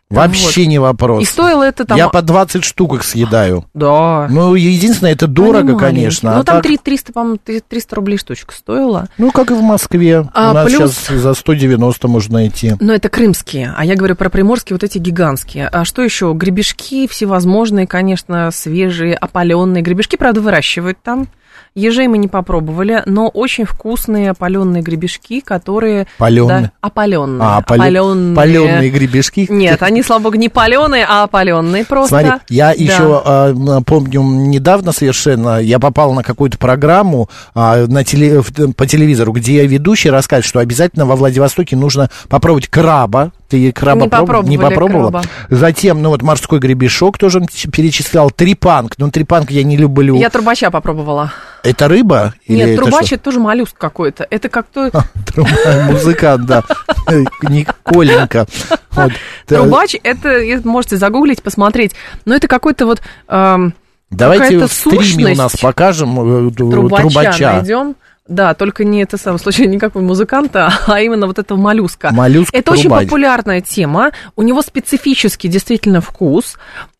Вообще вот. не вопрос. И стоило это там... Я по 20 штук их съедаю. Да. Ну, единственное, это дорого, Понимаю. конечно. Ну, а там так... 3, 300, по-моему, 300 рублей штучка стоила. Ну, как и в Москве. А, У нас плюс... сейчас за 190 можно найти. Но это крымские, а я говорю про приморские, вот эти гигантские. А что еще? Гребешки всевозможные, конечно, свежие, опаленные. Гребешки, правда, выращивают там. Ежей мы не попробовали, но очень вкусные опаленные гребешки, которые... Паленые? Да, опаленные. А, опаленные. Паленые гребешки? Нет, они, слава богу, не паленые, а опаленные просто. Смотри, я да. еще э, помню недавно совершенно, я попал на какую-то программу э, на теле, по телевизору, где ведущий рассказывает, что обязательно во Владивостоке нужно попробовать краба. Ты краба не, проб... не попробовала? Краба. Затем, ну вот морской гребешок тоже перечислял. Трипанк. Ну, трипанк я не люблю. Я трубача попробовала. Это рыба? Нет, трубач это тоже моллюск какой-то. Это как то... Музыкант, да. Николенька. Трубач, это можете загуглить, посмотреть. Но это какой-то вот... Давайте в стриме у нас покажем э, трубача. найдем. Да, только не это самое случай никакой музыканта, а именно вот этого моллюска. Моллюск Это очень популярная тема. У него специфический действительно вкус.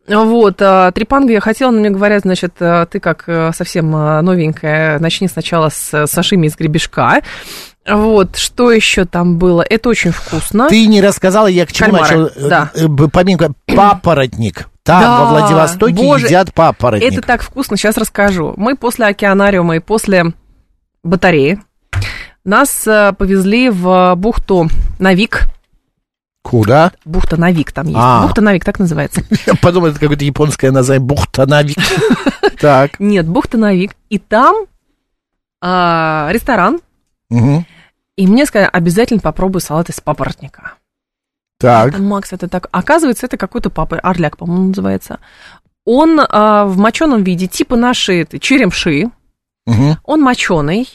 Вот, а, трипанга я хотела, но мне говорят, значит, а, ты как э, совсем а, новенькая, начни сначала с сашими из гребешка. Вот, что еще там было? Это очень вкусно. Ты не рассказала, я к чему Кальмары, начал. Да. Э, помимо папоротник Там, Да, во Владивостоке, боже, едят папоротник. Это так вкусно, сейчас расскажу. Мы после океанариума и после батареи нас э, повезли в бухту Навик. Куда? Бухта Навик там есть. А. Бухта Навик так называется. Я подумал, это какое-то японское название. Бухтанавик. Так. Нет, бухта Навик. И там а, ресторан. И мне сказали, обязательно попробуй салат из папоротника. Так. Это, Макс, это так. Оказывается, это какой-то папа, орляк, по-моему, называется. Он а, в моченом виде, типа наши это, черемши. Мгм. Он моченый.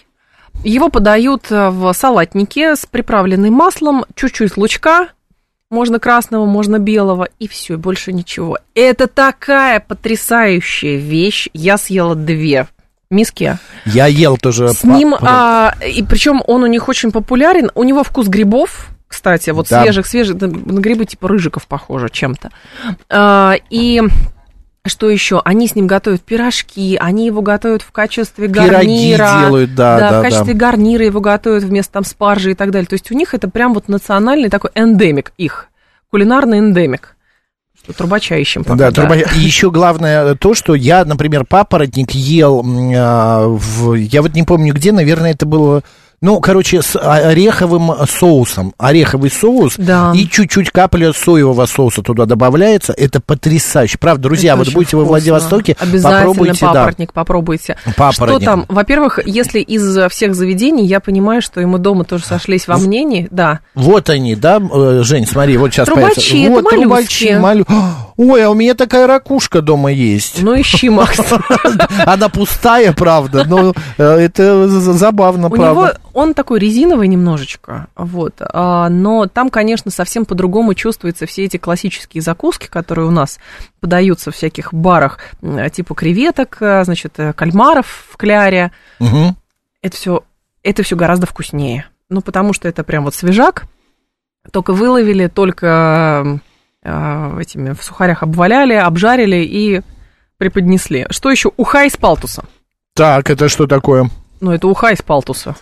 Его подают а, в салатнике с приправленным маслом, чуть-чуть лучка. Можно красного, можно белого, и все, больше ничего. Это такая потрясающая вещь. Я съела две миски. Я ел тоже. С ним, а, и причем он у них очень популярен. У него вкус грибов, кстати, вот Да. свежих, свежих, на грибы типа рыжиков похоже чем-то. А, и что еще? Они с ним готовят пирожки, они его готовят в качестве Пироги гарнира. делают, да, да, в да. качестве гарнира его готовят вместо там спаржи и так далее. То есть у них это прям вот национальный такой эндемик их, кулинарный эндемик. Что трубача ищем пока, Да, труба- И еще главное то, что я, например, папоротник ел, а, в, я вот не помню где, наверное, это было, ну, короче, с ореховым соусом. Ореховый соус Да. и чуть-чуть капля соевого соуса туда добавляется. Это потрясающе. Правда, друзья, Это вот будете вкусно. Владивостоке, Обязательно попробуйте, да. папоротник попробуйте. Папоротник. Что там? Во-первых, если из всех заведений, я понимаю, что и мы дома тоже сошлись во мнении, да. Вот они, да, э, Жень, смотри, вот сейчас Трубачи, появится. это Вот моллюски. трубачи, моллю- Ой, а у меня такая ракушка дома есть. Ну, ищи, Макс. Она пустая, правда, но э, это забавно, У него, правда. он такой резиновый немножечко, вот, а, но там, конечно, совсем по-другому чувствуются все эти классические закуски, которые у нас подаются в всяких барах, типа креветок, а, значит, э, кальмаров в кляре. Мгм. Это все, это все гораздо вкуснее. Ну, потому что это прям вот свежак, только выловили, только э, этими в сухарях обваляли, обжарили и преподнесли. Что еще? Уха из палтуса. Так, это что такое? Ну, это уха из палтуса.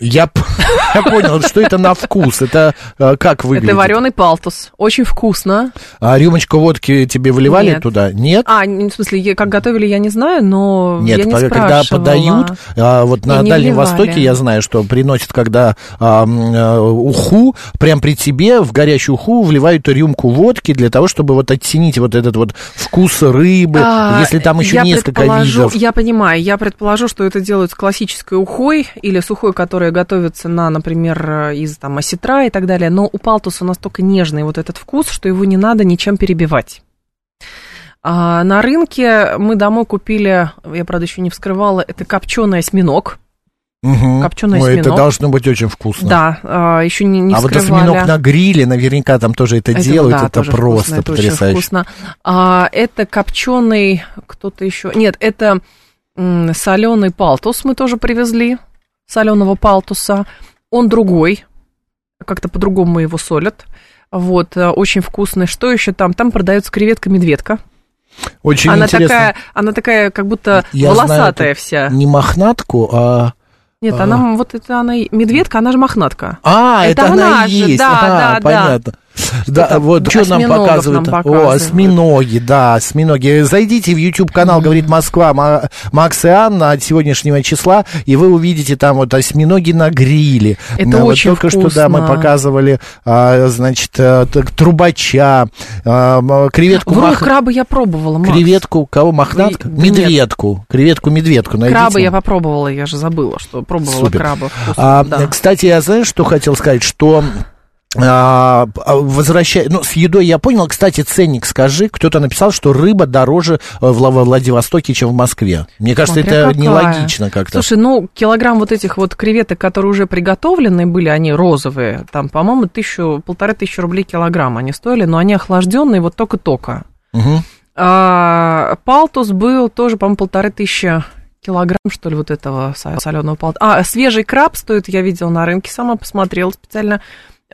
Я, я понял, что это на вкус. Это э, как выглядит? Это вареный палтус. Очень вкусно. А рюмочку водки тебе выливали Нет. туда? Нет? А, в смысле, как готовили, я не знаю, но Нет, я не по- когда спрашивала. подают, а, вот на Дальнем вливали. Востоке я знаю, что приносят, когда а, э, уху, прям при тебе в горячую уху вливают рюмку водки для того, чтобы вот оттенить вот этот вот вкус рыбы, А, если там еще несколько видов. Я понимаю, я предположу, что это делают с классической ухой или с ухой, которая готовится на, например, из там осетра и так далее, но у палтуса настолько нежный вот этот вкус, что его не надо ничем перебивать. А на рынке мы домой купили, я, правда, еще не вскрывала, это копченый осьминог. Мгм. копченый Ой, это должно быть очень вкусно. Да, а, еще не, не а вот вскрывали. осьминог на гриле, наверняка там тоже это, делают, да, это просто вкусно, это очень потрясающе. вкусно. А, это копченый, кто-то еще. Нет, это соленый палтус мы тоже привезли. Соленого палтуса. Он другой. Как-то по-другому его солят. Вот, э, очень вкусный. Что еще там? Там продается креветка-медведка. Очень Она интересно. такая, она такая, как будто Я знаю волосатая эту вся. Не мохнатку, а... Нет, а. она вот это она медведка, она же мохнатка. А, Это это, она она и же, есть. да, Ага, да, да. понятно. Да, там? вот что нам показывают. нам О, осьминоги, да, осьминоги. Зайдите в YouTube канал «Говорит Москва» Ма- Макс и Анна от сегодняшнего числа, и вы увидите там вот осьминоги на гриле. Это вот очень Только что, да, мы вкусно. показывали, а, значит, а, так, трубача, а, креветку Вру, мах- крабы я пробовала, Макс. Креветку, кого, мохнатка? Да нет. Медведку. Креветку-медведку найдите. Крабы я попробовала, я же забыла, что пробовала Супер. вкусно, А, да. Кстати, я знаешь, что хотел сказать, что а, возвращая, ну, с едой я понял, кстати, ценник скажи, кто-то написал, что рыба дороже э, в Ла- Владивостоке, чем в Москве. Мне кажется, Смотря это какая. нелогично как-то. Слушай, ну, килограмм вот этих вот креветок, которые уже приготовлены были, они розовые, там, по-моему, тысячу, полторы тысячи рублей килограмм они стоили, но они охлажденные вот только-только. Мгм. А, палтус был тоже, по-моему, полторы тысячи килограмм, что ли, вот этого соленого палтуса. А, свежий краб стоит, я видела на рынке, сама посмотрела специально,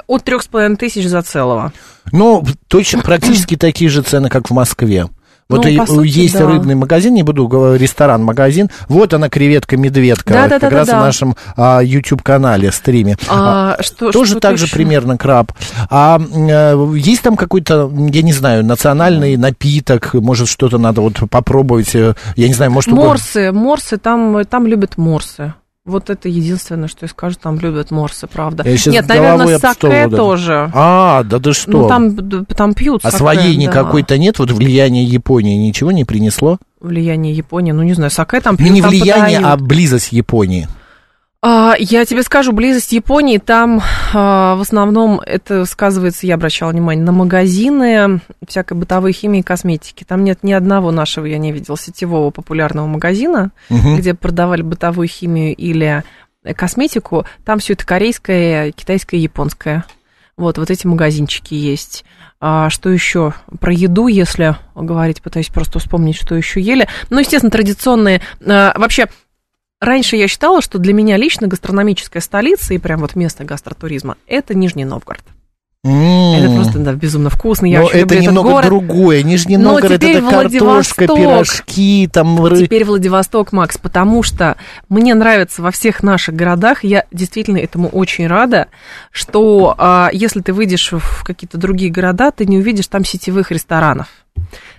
от трех с половиной тысяч за целого. Ну, точно, практически такие же цены, как в Москве. Вот Ну, и- сути, есть да. рыбный магазин, не буду говорить, ресторан-магазин. Вот она, креветка-медведка. Да, да, как да, раз да, в нашем а, YouTube-канале, стриме. А, что, Тоже что так же еще? примерно краб. А э, есть там какой-то, я не знаю, национальный напиток, может, что-то надо вот попробовать, э, я не знаю, может... Морсы, морсы, там, там любят морсы. Вот это единственное, что я скажу, там любят морсы, правда. Нет, наверное, саке тоже. А, да ты что? Ну, там, там пьют а саке, своей да. никакой-то нет? Вот влияние Японии ничего не принесло? Влияние Японии, ну, не знаю, саке там Ну, пьют, не там влияние, а подают. близость Японии. А, я тебе скажу, близость Японии, там а, в основном это сказывается, я обращала внимание, на магазины всякой бытовой химии и косметики. Там нет ни одного нашего, я не видела, сетевого популярного магазина, Мгм. где продавали бытовую химию или э, косметику. Там все это корейское, китайское, японское. Вот, вот эти магазинчики есть. А что еще? Про еду, если говорить, пытаюсь просто вспомнить, что еще ели. Ну, естественно, традиционные. а, вообще, раньше я считала, что для меня лично гастрономическая столица и прям вот место гастротуризма – это Нижний Новгород. М. Это просто, да, безумно вкусно. Я Но очень это люблю немного этот город. другое. Нижний Но Новгород это картошка, пирожки, там ры- Теперь Владивосток, Макс, потому что мне нравится во всех наших городах, я действительно этому очень рада, что а, если ты выйдешь в какие-то другие города, ты не увидишь там сетевых ресторанов.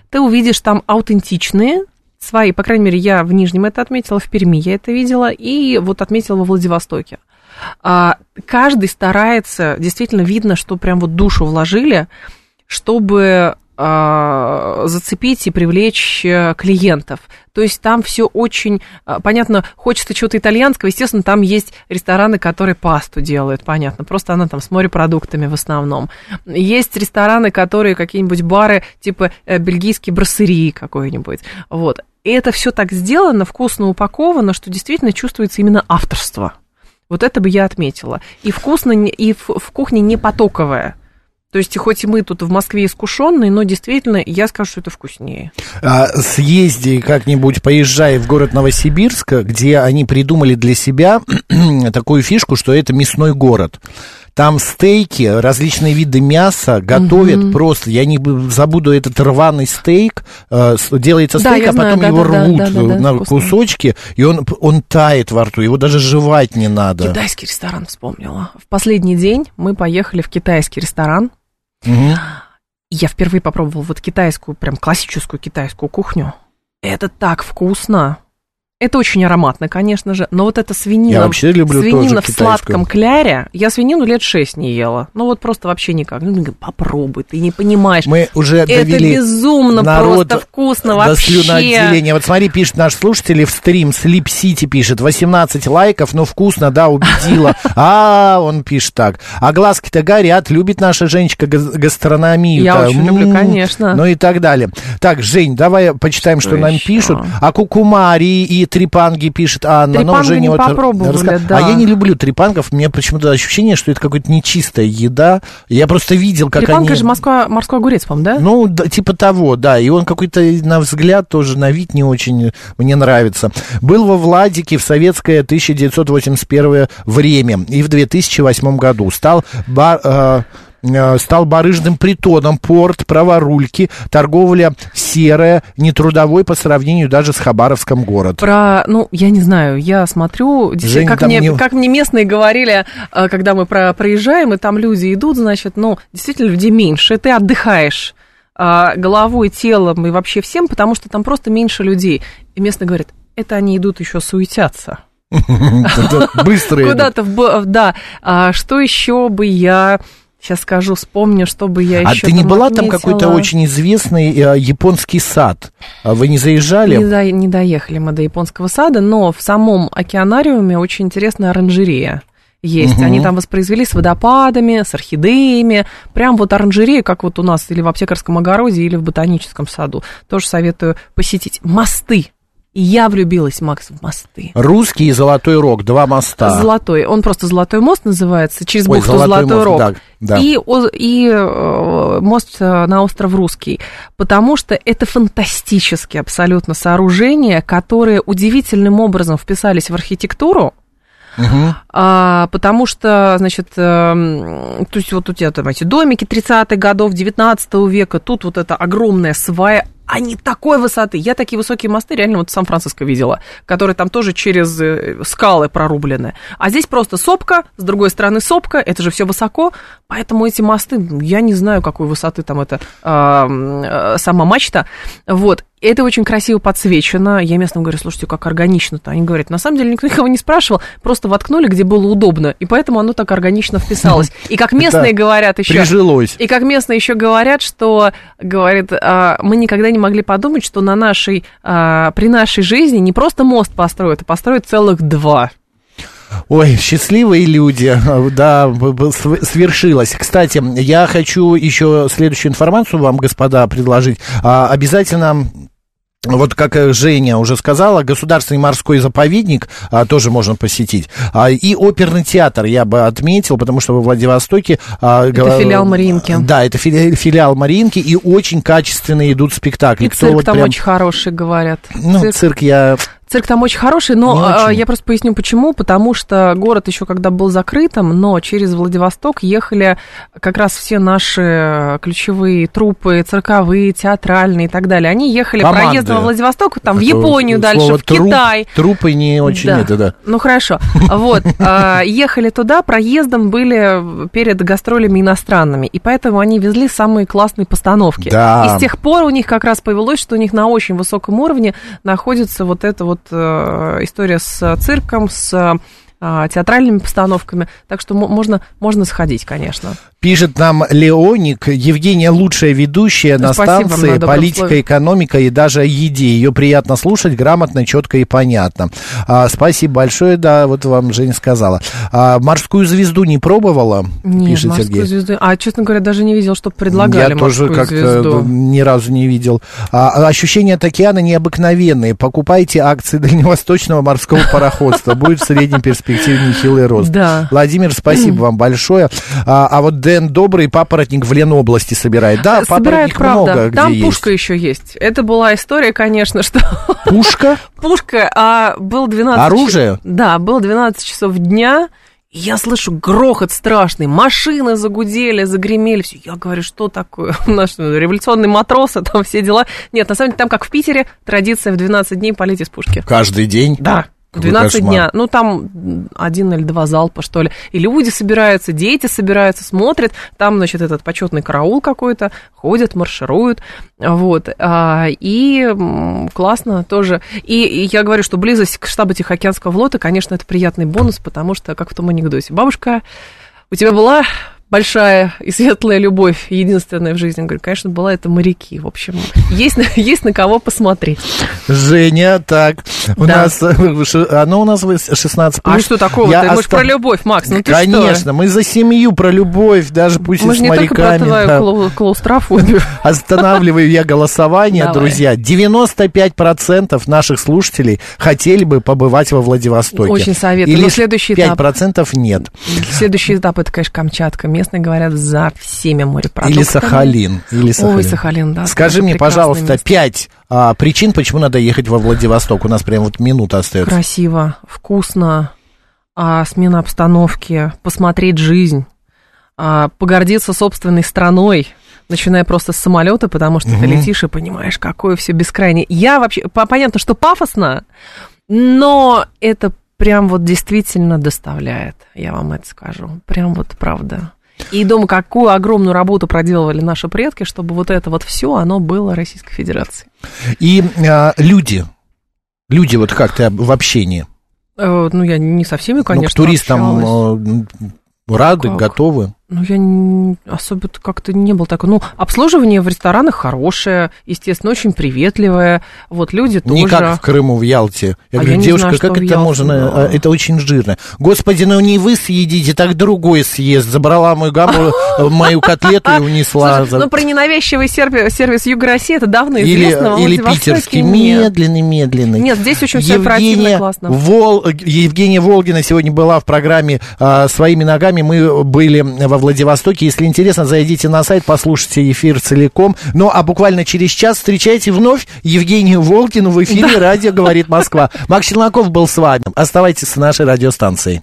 Ты увидишь там аутентичные, свои, по крайней мере, я в Нижнем это отметила, в Перми я это видела, и вот отметила во Владивостоке. А, каждый старается, действительно видно, что прям вот душу вложили, чтобы а, зацепить и привлечь э, клиентов. То есть там все очень, а, понятно, хочется чего-то итальянского, естественно, там есть рестораны, которые пасту делают, понятно, просто она там с морепродуктами в основном. Есть рестораны, которые какие-нибудь бары, типа э, бельгийский брассерии какой-нибудь, вот. И это все так сделано, вкусно упаковано, что действительно чувствуется именно авторство. Вот это бы я отметила. И вкусно, и в, в кухне не потоковая. То есть, хоть и мы тут в Москве искушенные, но действительно, я скажу, что это вкуснее. А, съезди как-нибудь, поезжай в город Новосибирск, где они придумали для себя такую фишку, что это мясной город. Там стейки, различные виды мяса готовят просто. Я не забуду этот рваный стейк. э, делается Да, стейк, а потом знаю, его да-да-да, рвут да-да-да, на вкусно. кусочки, и он, он тает во рту. Его даже жевать не надо. Китайский ресторан вспомнила. В последний день мы поехали в китайский ресторан. И я впервые попробовала вот китайскую, прям классическую китайскую кухню. Это так вкусно. Это очень ароматно, конечно же, но вот эта свинина, Я вообще люблю свинина тоже в сладком кляре, я свинину лет шесть не ела. Ну вот просто вообще никак. Ну, попробуй, ты не понимаешь. Мы уже Это довели безумно народ просто вкусно до вообще. слюноотделения. Вот смотри, пишет наш слушатель в стрим, Sleep City пишет, 18 лайков, ну вкусно, да, убедила. А, он пишет так. А глазки-то горят, любит наша Женечка га- гастрономию. Я очень люблю, конечно. Ну и так далее. Так, Жень, давай почитаем, что, нам пишут. А кукумари и трипанги пишет Анна. но Трипанга уже не вот попробовали, раска- да. А я не люблю трипангов, мне почему-то ощущение, что это какая-то нечистая еда. Я просто видел, как Трепанка они... же Москва, морской огурец, по-моему, да? Ну, да, типа того, да. И он какой-то, на взгляд, тоже на вид не очень мне нравится. Был во Владике в советское 1981 время и в 2008 году. Стал бар... э, Стал барыжным притоном, порт, праворульки, торговля серая, нетрудовой по сравнению даже с Хабаровском город. Про, ну, я не знаю, я смотрю, Женя как, мне, не- как мне местные говорили, э, когда мы про, проезжаем, и там люди идут, значит, ну, действительно, людей меньше, ты отдыхаешь а, головой, телом и вообще всем, потому что там просто меньше людей. И местные говорят, это они идут еще суетятся. Быстро. Куда-то, в, да. А, что еще бы я, сейчас скажу, вспомню, что бы я А еще ты не была там отметила. какой-то очень известный э, японский сад? А Вы не заезжали? Не, до- не доехали мы до японского сада, но в самом океанариуме очень интересная оранжерея есть. Мгм. Они там воспроизвели с водопадами, с орхидеями. Прям вот оранжерея, как вот у нас или в аптекарском огороде, или в ботаническом саду. Тоже советую посетить. Мосты. Я влюбилась, Макс, в мосты. Русский и Золотой Рог, два моста. Золотой. Он просто Золотой мост называется, через Ой, бухту Золотой Золотой, мост, Рог. да, да. И, и э, мост э, на остров Русский. Потому что это фантастические абсолютно сооружения, которые удивительным образом вписались в архитектуру. Мгм. А, потому что, значит, эм, то есть вот у тебя там эти домики 30-х годов, 19 века, тут вот эта огромная свая, они такой высоты. Я такие высокие мосты реально вот в Сан-Франциско видела, которые там тоже через э, скалы прорублены. А здесь просто сопка, с другой стороны сопка, это же все высоко, поэтому эти мосты, я не знаю, какой высоты там это э, сама мачта, вот. Это очень красиво подсвечено. Я местным говорю, слушайте, как органично-то. Они говорят, на самом деле никто никого не спрашивал, просто воткнули, где было удобно. И поэтому оно так органично вписалось. И как местные говорят еще... Прижилось. И как местные еще говорят, что, говорит, «А, мы никогда не могли подумать, что на нашей, а, при нашей жизни не просто мост построят, а построят целых два. Ой, счастливые люди, да, свершилось. Кстати, я хочу еще следующую информацию вам, господа, предложить. А, обязательно вот как э, Женя уже сказала, государственный морской заповедник а, тоже можно посетить. А, и оперный театр я бы отметил, потому что во Владивостоке... А, это филиал Маринки. Да, это филиал, филиал Маринки, и очень качественные идут спектакли. И Кто цирк вот там прям... очень хороший, говорят. Ну, цирк, цирк я Цирк там очень хороший, но а, очень. я просто поясню почему. Потому что город еще когда был закрытым, но через Владивосток ехали как раз все наши ключевые труппы, цирковые, театральные и так далее. Они ехали Команды. проездом во Владивосток, там, это в Японию дальше, в труп, Китай. Трупы не очень да. это, да. Ну хорошо. Вот. А, ехали туда, проездом были перед гастролями иностранными. И поэтому они везли самые классные постановки. Да. И с тех пор у них как раз повелось, что у них на очень высоком уровне находится вот это вот э, история с цирком, с театральными постановками. Так что можно, можно сходить, конечно. Пишет нам Леоник, Евгения лучшая ведущая на Спасибо станции «Политика, экономика» и даже о еде. Ее приятно слушать, грамотно, четко и понятно. А, спасибо большое, да, вот вам Женя сказала. А, морскую звезду не пробовала? Нет, пишет морскую Сергей. звезду. А, честно говоря, даже не видел, что предлагали Я тоже как-то ни разу не видел. А, ощущения от океана необыкновенные. Покупайте акции Дальневосточного морского пароходства. Будет в средней перспективе нехилый рост. Да. Владимир, спасибо вам большое. А, а вот Дэн Добрый папоротник в Ленобласти собирает. Да, собирает, правда. много Там где пушка есть. еще есть. Это была история, конечно, что... Пушка? Пушка, а был 12... Оружие? Да, был 12 часов дня, и я слышу грохот страшный, машины загудели, загремели, все. Я говорю, что такое? Наш революционный матрос, а там все дела. Нет, на самом деле, там, как в Питере, традиция в 12 дней полить из пушки. Каждый день? Да. 12 дня. Ну, там один или два залпа, что ли. И люди собираются, дети собираются, смотрят. Там, значит, этот почетный караул какой-то, ходят, маршируют. Вот. А, и классно тоже. И, и я говорю, что близость к штабу Тихоокеанского флота, конечно, это приятный бонус, потому что, как в том анекдоте, бабушка, у тебя была большая и светлая любовь, единственная в жизни. Говорю, конечно, была это моряки. В общем, есть, есть на кого посмотреть. Женя, так, у да. нас, оно у нас 16 А что такого? Я Мы оста... же про любовь, Макс, ну ты Конечно, что? мы за семью, про любовь, даже пусть Мы и с не моряками. только про твою да. клаустрофобию. Останавливаю я голосование, друзья. 95% наших слушателей хотели бы побывать во Владивостоке. Очень советую. Или следующий этап. 5% нет. Следующий этап, это, конечно, Камчатка местные говорят за всеми морепродуктами. Или Сахалин. Или Сахалин. Ой, Сахалин, да. Скажи мне, пожалуйста, место. пять а, причин, почему надо ехать во Владивосток. У нас прям вот минута остается. Красиво, вкусно, а, смена обстановки, посмотреть жизнь, а, погордиться собственной страной, начиная просто с самолета, потому что угу. ты летишь и понимаешь, какое все бескрайнее. Я вообще, понятно, что пафосно, но это прям вот действительно доставляет, я вам это скажу. Прям вот правда. И думаю, какую огромную работу проделывали наши предки, чтобы вот это вот все, оно было Российской Федерацией. И а, люди, люди вот как-то в общении. Э, ну, я не со всеми, конечно, ну, к туристам общалась. Э, рады, как? готовы. Ну, я не, особо как-то не был такой. Ну, обслуживание в ресторанах хорошее, естественно, очень приветливое. Вот люди тоже. Не как в Крыму, в Ялте. Я а говорю, я девушка, знаю, как это Ялте, можно? Да. Это очень жирно. Господи, ну не вы съедите, так другой съест. Забрала мою гамму, мою котлету и унесла. Ну, про ненавязчивый сервис Юга России это давно известно. Или питерский, медленный, медленный. Нет, здесь очень все оперативно классно. Евгения Волгина сегодня была в программе а, «Своими ногами». Мы были во Владивостоке. Если интересно, зайдите на сайт, послушайте эфир целиком. Ну, а буквально через час встречайте вновь Евгению Волкину в эфире. «Радио говорит Москва». Макс Челноков был с вами. Оставайтесь с нашей радиостанцией.